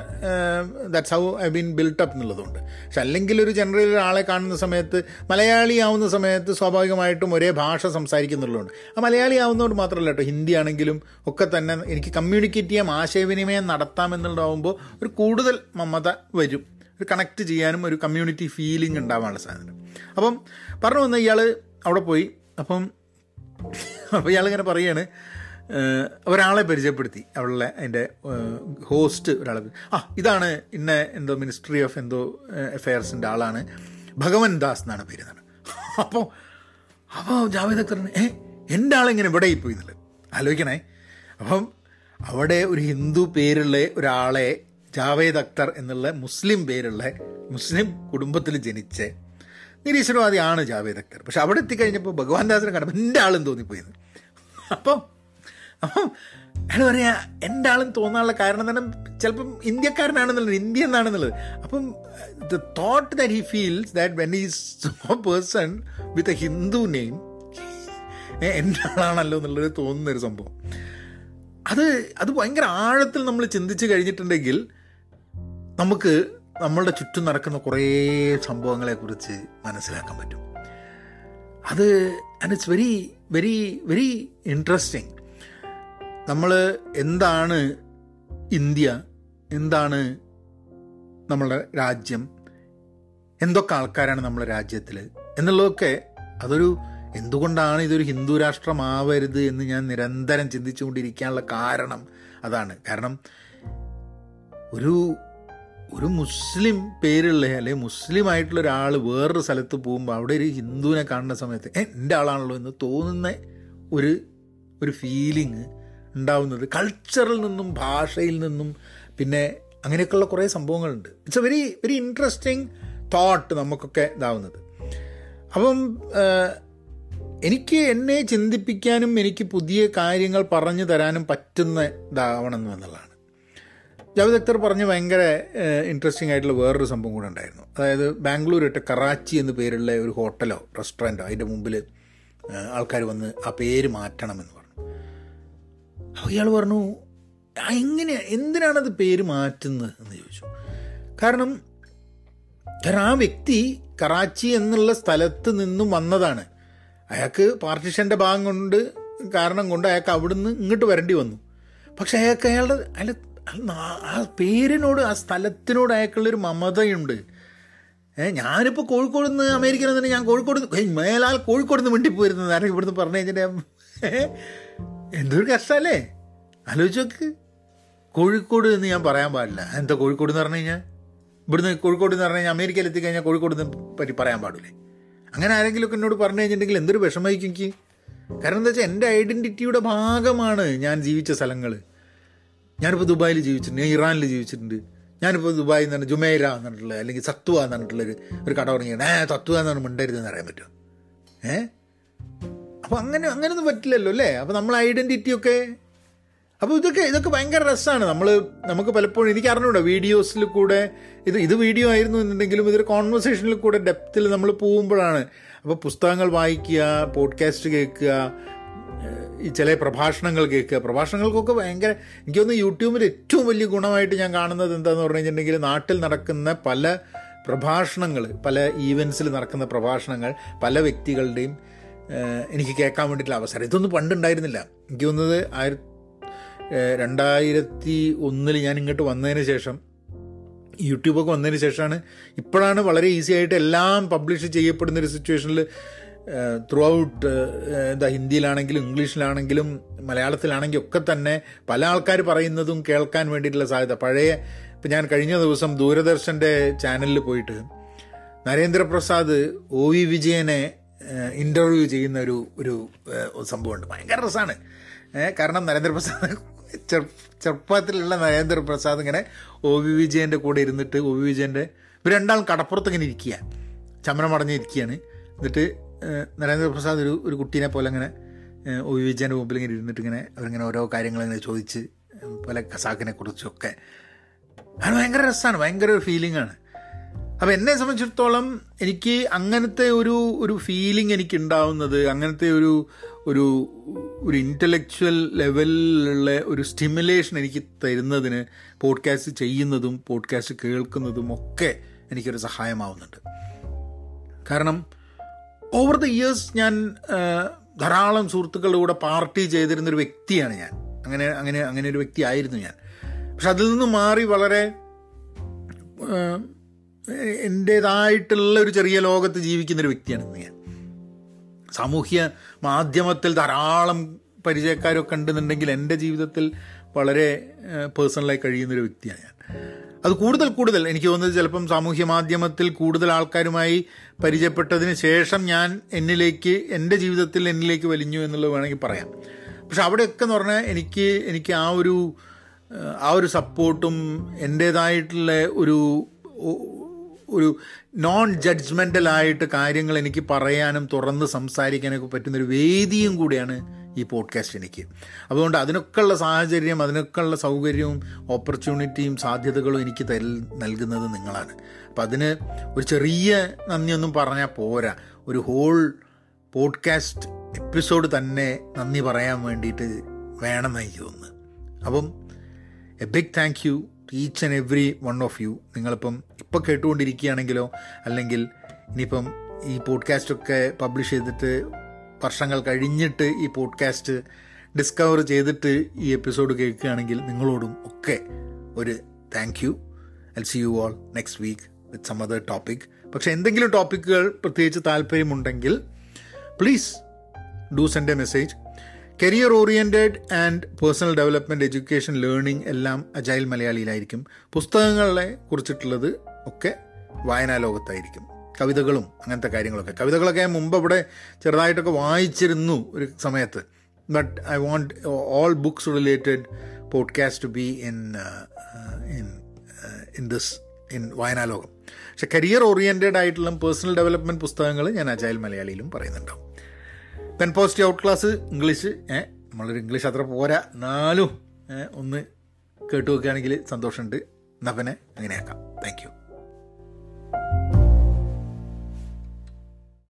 that's how I been built up എന്നുള്ളതുകൊണ്ട് പക്ഷെ അല്ലെങ്കിൽ ഒരു ജനറൽ ഒരാളെ കാണുന്ന സമയത്ത് മലയാളി ആവുന്ന സമയത്ത് സ്വാഭാവികമായിട്ടും ഒരേ ഭാഷ സംസാരിക്കുന്നുള്ളതുകൊണ്ട് ആ മലയാളി ആവുന്നതുകൊണ്ട് മാത്രമല്ല കേട്ടോ ഹിന്ദി ആണെങ്കിലും ഒക്കെ തന്നെ എനിക്ക് കമ്മ്യൂണിക്കേറ്റ് ചെയ്യാം ആശയവിനിമയം നടത്താം എന്നുള്ളതാവുമ്പോൾ ഒരു കൂടുതൽ മമത വരും. ഒരു കണക്ട് ചെയ്യാനും ഒരു കമ്മ്യൂണിറ്റി ഫീലിംഗ് ഉണ്ടാവാനുള്ള സാധനം അപ്പം പറഞ്ഞു വന്ന ഇയാൾ അവിടെ പോയി. അപ്പം അപ്പോൾ ഇയാളിങ്ങനെ പറയാണ് ഒരാളെ പരിചയപ്പെടുത്തി അവളുടെ അതിന്റെ ഹോസ്റ്റ് ഒരാളെ ആ ഇതാണ് ഇന്ന എന്തോ മിനിസ്ട്രി ഓഫ് എന്തോ അഫെയർസിന്റെ ആളാണ്. ഭഗവൻ ദാസ് എന്നാണ് പേര് എന്നാണ് അപ്പോൾ അപ്പോൾ ജാവേദ് അക്തറിന് ഏ എന്റെ ആളെങ്ങനെ ഇവിടെ പോയി എന്നുള്ളത്? ആലോചിക്കണേ. അപ്പം അവിടെ ഒരു ഹിന്ദു പേരുള്ള ഒരാളെ ജാവേദ് അക്തർ എന്നുള്ള മുസ്ലിം പേരുള്ള മുസ്ലിം കുടുംബത്തിൽ ജനിച്ച നിരീശ്വരവാദിയാണ് ജാവേദ് അക്തർ. പക്ഷെ അവിടെ എത്തിക്കഴിഞ്ഞപ്പോൾ ഭഗവാൻ ദാസിനെ കണ്ടപ്പോൾ എന്റെ ആളും തോന്നിപ്പോയത് അപ്പം അപ്പം അയാൾ പറയാ എന്റെ ആളും തോന്നാനുള്ള കാരണം തന്നെ ചിലപ്പം ഇന്ത്യക്കാരനാണെന്നുള്ളത് ഇന്ത്യ എന്നാണെന്നുള്ളത്. അപ്പം the thought that he feels that when is a person with a Hindu name എന്റെ ആളാണല്ലോ എന്നുള്ളത് തോന്നുന്നൊരു സംഭവം. അത് അത് ഭയങ്കര ആഴത്തിൽ നമ്മൾ ചിന്തിച്ച് കഴിഞ്ഞിട്ടുണ്ടെങ്കിൽ നമുക്ക് നമ്മളുടെ ചുറ്റും നടക്കുന്ന കുറേ സംഭവങ്ങളെക്കുറിച്ച് മനസ്സിലാക്കാൻ പറ്റും. അത് and it's very very very interesting നമ്മൾ എന്താണ് ഇന്ത്യ എന്താണ് നമ്മളുടെ രാജ്യം എന്തൊക്കെ ആൾക്കാരാണ് നമ്മുടെ രാജ്യത്തിൽ എന്നുള്ളതൊക്കെ അതൊരു എന്തുകൊണ്ടാണ് ഇതൊരു ഹിന്ദു രാഷ്ട്രമാവരുത് എന്ന് ഞാൻ നിരന്തരം ചിന്തിച്ചുകൊണ്ടിരിക്കാനുള്ള കാരണം അതാണ്. കാരണം ഒരു ഒരു മുസ്ലിം പേരുള്ള അല്ലെങ്കിൽ മുസ്ലിം ആയിട്ടുള്ള ഒരാൾ വേറൊരു സ്ഥലത്ത് പോകുമ്പോൾ അവിടെ ഒരു ഹിന്ദുവിനെ കാണുന്ന സമയത്ത് എന്റെ ആളാണല്ലോ എന്ന് തോന്നുന്ന ഒരു ഒരു ഫീലിങ് ഉണ്ടാവുന്നത്. കൾച്ചറിൽ നിന്നും ഭാഷയിൽ നിന്നും പിന്നെ അങ്ങനെയൊക്കെയുള്ള കുറേ സംഭവങ്ങളുണ്ട്. It's a very very interesting thought നമുക്കൊക്കെ ഇതാവുന്നത്. അപ്പം എനിക്ക് എന്നെ ചിന്തിപ്പിക്കാനും എനിക്ക് പുതിയ കാര്യങ്ങൾ പറഞ്ഞു തരാനും പറ്റുന്ന ഇതാവണം എന്നുള്ളതാണ്. ജാവേദ് അക്തർ പറഞ്ഞ് ഭയങ്കര ഇൻട്രസ്റ്റിംഗ് ആയിട്ടുള്ള വേറൊരു സംഭവം കൂടെ ഉണ്ടായിരുന്നു. അതായത് ബാംഗ്ലൂർ ഇട്ട് കറാച്ചി എന്ന് പേരുള്ള ഒരു ഹോട്ടലോ റെസ്റ്റോറന്റോ അതിന്റെ മുമ്പിൽ ആൾക്കാർ വന്ന് ആ പേര് മാറ്റണമെന്ന് പറഞ്ഞു. ഇയാൾ പറഞ്ഞു എങ്ങനെ എന്തിനാണത് പേര് മാറ്റുന്നത്? എന്ന് ചോദിച്ചു. കാരണം കാരണം ആ വ്യക്തി കറാച്ചി എന്നുള്ള സ്ഥലത്ത് നിന്നും വന്നതാണ്. അയാൾക്ക് പാർട്ടിഷന്റെ ഭാഗം കൊണ്ട് കാരണം കൊണ്ട് അയാൾക്ക് അവിടുന്ന് ഇങ്ങോട്ട് വരേണ്ടി വന്നു. പക്ഷെ അയാൾക്ക് അയാളുടെ അയാൾ ആ പേരിനോട് ആ സ്ഥലത്തിനോട് അയാൾക്കുള്ളൊരു മമതയുണ്ട്. ഏഹ് ഞാനിപ്പോൾ കോഴിക്കോട് നിന്ന് അമേരിക്കയിൽ നിന്ന് ഞാൻ കോഴിക്കോട് മേലാൽ കോഴിക്കോട് നിന്ന് മിണ്ടി പോയിരുന്നു ഇവിടുന്ന് പറഞ്ഞു കഴിഞ്ഞിട്ട് എന്തൊരു കഷ്ടമല്ലേ ആലോചിച്ച് നോക്ക്. കോഴിക്കോട് എന്ന് ഞാൻ പറയാൻ പാടില്ല. എന്താ കോഴിക്കോട് എന്ന് പറഞ്ഞു കഴിഞ്ഞാൽ? ഇവിടുന്ന് കോഴിക്കോട് എന്ന് പറഞ്ഞു കഴിഞ്ഞാൽ അമേരിക്കയിൽ എത്തിക്കഴിഞ്ഞാൽ കോഴിക്കോട് എന്ന് പറ്റി പറയാൻ പാടില്ലേ? അങ്ങനെ ആരെങ്കിലുമൊക്കെ എന്നോട് പറഞ്ഞു കഴിഞ്ഞിട്ടുണ്ടെങ്കിൽ എന്തൊരു വിഷമമായിരിക്കും എനിക്ക്. കാരണം എന്താ വെച്ചാൽ എന്റെ ഐഡന്റിറ്റിയുടെ ഭാഗമാണ് ഞാൻ ജീവിച്ച സ്ഥലങ്ങൾ ഞാനിപ്പോൾ ദുബായിൽ ജീവിച്ചിട്ടുണ്ട്. ഞാൻ ഇറാനിൽ ജീവിച്ചിട്ടുണ്ട്. ഞാനിപ്പോൾ ദുബായിൽ നിന്ന് ജുമൈര എന്ന് പറഞ്ഞിട്ടുള്ള അല്ലെങ്കിൽ സത്വ എന്ന് പറഞ്ഞിട്ടുള്ളൊരു ഒരു കട തുടങ്ങിയാണ് ഏ തത്വ പറഞ്ഞാൽ മിണ്ടരുതെന്ന് അറിയാൻ പറ്റുമോ? ഏ? അപ്പോൾ അങ്ങനെ അങ്ങനെയൊന്നും പറ്റില്ലല്ലോ അല്ലേ? അപ്പോൾ നമ്മൾ ഐഡന്റിറ്റി ഒക്കെ അപ്പോൾ ഇതൊക്കെ ഇതൊക്കെ ഭയങ്കര രസമാണ് നമ്മൾ നമുക്ക് പലപ്പോഴും എനിക്ക് അറിഞ്ഞൂടാ വീഡിയോസിൽ കൂടെ ഇത് ഇത് വീഡിയോ ആയിരുന്നു എന്നുണ്ടെങ്കിലും ഇതൊരു കോൺവെർസേഷനിൽ കൂടെ ഡെപ്തിൽ നമ്മൾ പോകുമ്പോഴാണ്. അപ്പോൾ പുസ്തകങ്ങൾ വായിക്കുക പോഡ്കാസ്റ്റ് കേൾക്കുക ഈ ചില പ്രഭാഷണങ്ങൾ കേൾക്കുക. പ്രഭാഷണങ്ങൾക്കൊക്കെ ഭയങ്കര എനിക്ക് തോന്നുന്നു യൂട്യൂബിൽ ഏറ്റവും വലിയ ഗുണമായിട്ട് ഞാൻ കാണുന്നത് എന്താണെന്ന് പറഞ്ഞു കഴിഞ്ഞിട്ടുണ്ടെങ്കിൽ നാട്ടിൽ നടക്കുന്ന പല പ്രഭാഷണങ്ങൾ പല ഈവൻസിൽ നടക്കുന്ന പ്രഭാഷണങ്ങൾ പല വ്യക്തികളുടെയും എനിക്ക് കേൾക്കാൻ വേണ്ടിയിട്ടുള്ള അവസരം. ഇതൊന്നും പണ്ടുണ്ടായിരുന്നില്ല. എനിക്ക് തോന്നുന്നത് ആയിര രണ്ടായിരത്തി ഒന്നിൽ ഞാൻ ഇങ്ങോട്ട് വന്നതിന് ശേഷം യൂട്യൂബൊക്കെ വന്നതിന് ശേഷമാണ് ഇപ്പോഴാണ് വളരെ ഈസി ആയിട്ട് എല്ലാം പബ്ലിഷ് ചെയ്യപ്പെടുന്ന ഒരു സിറ്റുവേഷനിൽ ത്രൂ ഔട്ട് എന്താ ഹിന്ദിയിലാണെങ്കിലും ഇംഗ്ലീഷിലാണെങ്കിലും മലയാളത്തിലാണെങ്കിലും ഒക്കെ തന്നെ പല ആൾക്കാർ പറയുന്നതും കേൾക്കാൻ വേണ്ടിയിട്ടുള്ള സാധ്യത. പഴയ ഇപ്പം ഞാൻ കഴിഞ്ഞ ദിവസം ദൂരദർശന്റെ ചാനലിൽ പോയിട്ട് നരേന്ദ്രപ്രസാദ് ഒ വി വിജയനെ ഇന്റർവ്യൂ ചെയ്യുന്ന ഒരു ഒരു സംഭവമുണ്ട്. ഭയങ്കര രസമാണ് കാരണം നരേന്ദ്രപ്രസാദ് ചെറുപ്പത്തിലുള്ള നരേന്ദ്രപ്രസാദ് ഇങ്ങനെ ഒ വി വിജയന്റെ കൂടെ ഇരുന്നിട്ട് ഒ വി വിജയന്റെ ഇവർ രണ്ടാളും കടപ്പുറത്ത് ഇങ്ങനെ ഇരിക്കുക ചമരം അടഞ്ഞിരിക്കുകയാണ് എന്നിട്ട് നരേന്ദ്രപ്രസാദ് ഒരു ഒരു കുട്ടീനെ പോലെ ഇങ്ങനെ ഒ വി വിജയന്റെ മുമ്പിൽ ഇങ്ങനെ ഇരുന്നിട്ട് ഇങ്ങനെ അവരിങ്ങനെ ഓരോ കാര്യങ്ങളിങ്ങനെ ചോദിച്ച് പല ഖസാക്കിനെ കുറിച്ചൊക്കെ. അത് ഭയങ്കര രസമാണ് ഭയങ്കര ഒരു ഫീലിംഗ് ആണ് അപ്പോൾ എന്നെ സംബന്ധിച്ചിടത്തോളം എനിക്ക് അങ്ങനത്തെ ഒരു ഒരു ഫീലിംഗ് എനിക്ക് ഉണ്ടാവുന്നത് അങ്ങനത്തെ ഒരു ഒരു ഒരു ഇന്റലക്ച്വൽ ലെവലിലുള്ള ഒരു സ്റ്റിമുലേഷൻ എനിക്ക് തരുന്നതിന് പോഡ്കാസ്റ്റ് ചെയ്യുന്നതും പോഡ്കാസ്റ്റ് കേൾക്കുന്നതും ഒക്കെ എനിക്കൊരു സഹായമാവുന്നുണ്ട്. കാരണം ഓവർ ദ ഇയേഴ്സ് ഞാൻ ധാരാളം സുഹൃത്തുക്കളുടെ കൂടെ പാർട്ടി ചെയ്തിരുന്നൊരു വ്യക്തിയാണ് ഞാൻ. അങ്ങനെ അങ്ങനെ അങ്ങനെ ഒരു വ്യക്തിയായിരുന്നു ഞാൻ. പക്ഷെ അതിൽ നിന്ന് മാറി വളരെ എന്റേതായിട്ടുള്ള ഒരു ചെറിയ ലോകത്ത് ജീവിക്കുന്നൊരു വ്യക്തിയാണ് ഞാൻ. സാമൂഹ്യ മാധ്യമത്തിൽ ധാരാളം പരിചയക്കാരൊക്കെ ഉണ്ടെന്നുണ്ടെങ്കിൽ എന്റെ ജീവിതത്തിൽ വളരെ പേഴ്സണലായി കഴിയുന്നൊരു വ്യക്തിയാണ് ഞാൻ. അത് കൂടുതൽ കൂടുതൽ എനിക്ക് തോന്നുന്നത് ചിലപ്പം സാമൂഹ്യ മാധ്യമത്തിൽ കൂടുതൽ ആൾക്കാരുമായി പരിചയപ്പെട്ടതിന് ശേഷം ഞാൻ എന്നിലേക്ക് എന്റെ ജീവിതത്തിൽ എന്നിലേക്ക് വലിഞ്ഞു എന്നുള്ളത് വേണമെങ്കിൽ പറയാം. പക്ഷെ അവിടെയൊക്കെ എന്ന് പറഞ്ഞാൽ എനിക്ക് എനിക്ക് ആ ഒരു ആ ഒരു സപ്പോർട്ടും എന്റേതായിട്ടുള്ള ഒരു ഒരു നോൺ ജഡ്ജ്മെന്റലായിട്ട് കാര്യങ്ങൾ എനിക്ക് പറയാനും തുറന്ന് സംസാരിക്കാനൊക്കെ പറ്റുന്നൊരു വേദിയും കൂടിയാണ് ഈ പോഡ്കാസ്റ്റ് എനിക്ക്. അതുകൊണ്ട് അതിനൊക്കെയുള്ള സാഹചര്യം അതിനൊക്കെയുള്ള സൗകര്യവും ഓപ്പർച്യൂണിറ്റിയും സാധ്യതകളും എനിക്ക് തൽ നൽകുന്നത് നിങ്ങളാണ്. അപ്പം അതിന് ഒരു ചെറിയ നന്ദിയൊന്നും പറഞ്ഞാൽ പോരാ. ഒരു ഹോൾ പോഡ്കാസ്റ്റ് എപ്പിസോഡ് തന്നെ നന്ദി പറയാൻ വേണ്ടിയിട്ട് വേണമെന്ന് എനിക്ക് തോന്നുന്നു. അപ്പം a big thank you each and every one of you നിങ്ങളിപ്പം ഇപ്പോൾ കേട്ടുകൊണ്ടിരിക്കുകയാണെങ്കിലോ അല്ലെങ്കിൽ ഇനിയിപ്പം ഈ പോഡ്കാസ്റ്റൊക്കെ പബ്ലിഷ് ചെയ്തിട്ട് വർഷങ്ങൾ കഴിഞ്ഞിട്ട് ഈ പോഡ്കാസ്റ്റ് ഡിസ്കവർ ചെയ്തിട്ട് ഈ എപ്പിസോഡ് കേൾക്കുകയാണെങ്കിൽ നിങ്ങളോടും ഒക്കെ ഒരു thank you I see you all next week with some other topic പക്ഷേ എന്തെങ്കിലും ടോപ്പിക്കുകൾ പ്രത്യേകിച്ച് താല്പര്യമുണ്ടെങ്കിൽ please do send a message career oriented and personal development education learning എല്ലാം അജൈൽ മലയാളിയിലായിരിക്കും. പുസ്തകങ്ങളെ കുറിച്ചിട്ടുള്ളത് ഒക്കെ വായനാ ലോകത്തായിരിക്കും. കവിതകളും അങ്ങനത്തെ കാര്യങ്ങളൊക്കെ. കവിതകളൊക്കെ ഞാൻ മുമ്പ് ഇവിടെ ചെറുതായിട്ടൊക്കെ വായിച്ചിരുന്നു ഒരു സമയത്ത്. But I want all books related podcast to be in in in this in Vayanalokam പക്ഷെ കരിയർ ഓറിയന്റഡ് ആയിട്ടുള്ള പേഴ്സണൽ ഡെവലപ്മെന്റ് പുസ്തകങ്ങൾ ഞാൻ അജായൽ മലയാളിയിലും പറയുന്നുണ്ടാവും. Pen post out class English നമ്മളൊരു ഇംഗ്ലീഷ് അത്ര പോരാ. എന്നാലും ഒന്ന് കേട്ടു വെക്കുകയാണെങ്കിൽ സന്തോഷമുണ്ട്. എന്നാൽ പിന്നെ അങ്ങനെയാക്കാം. Thank you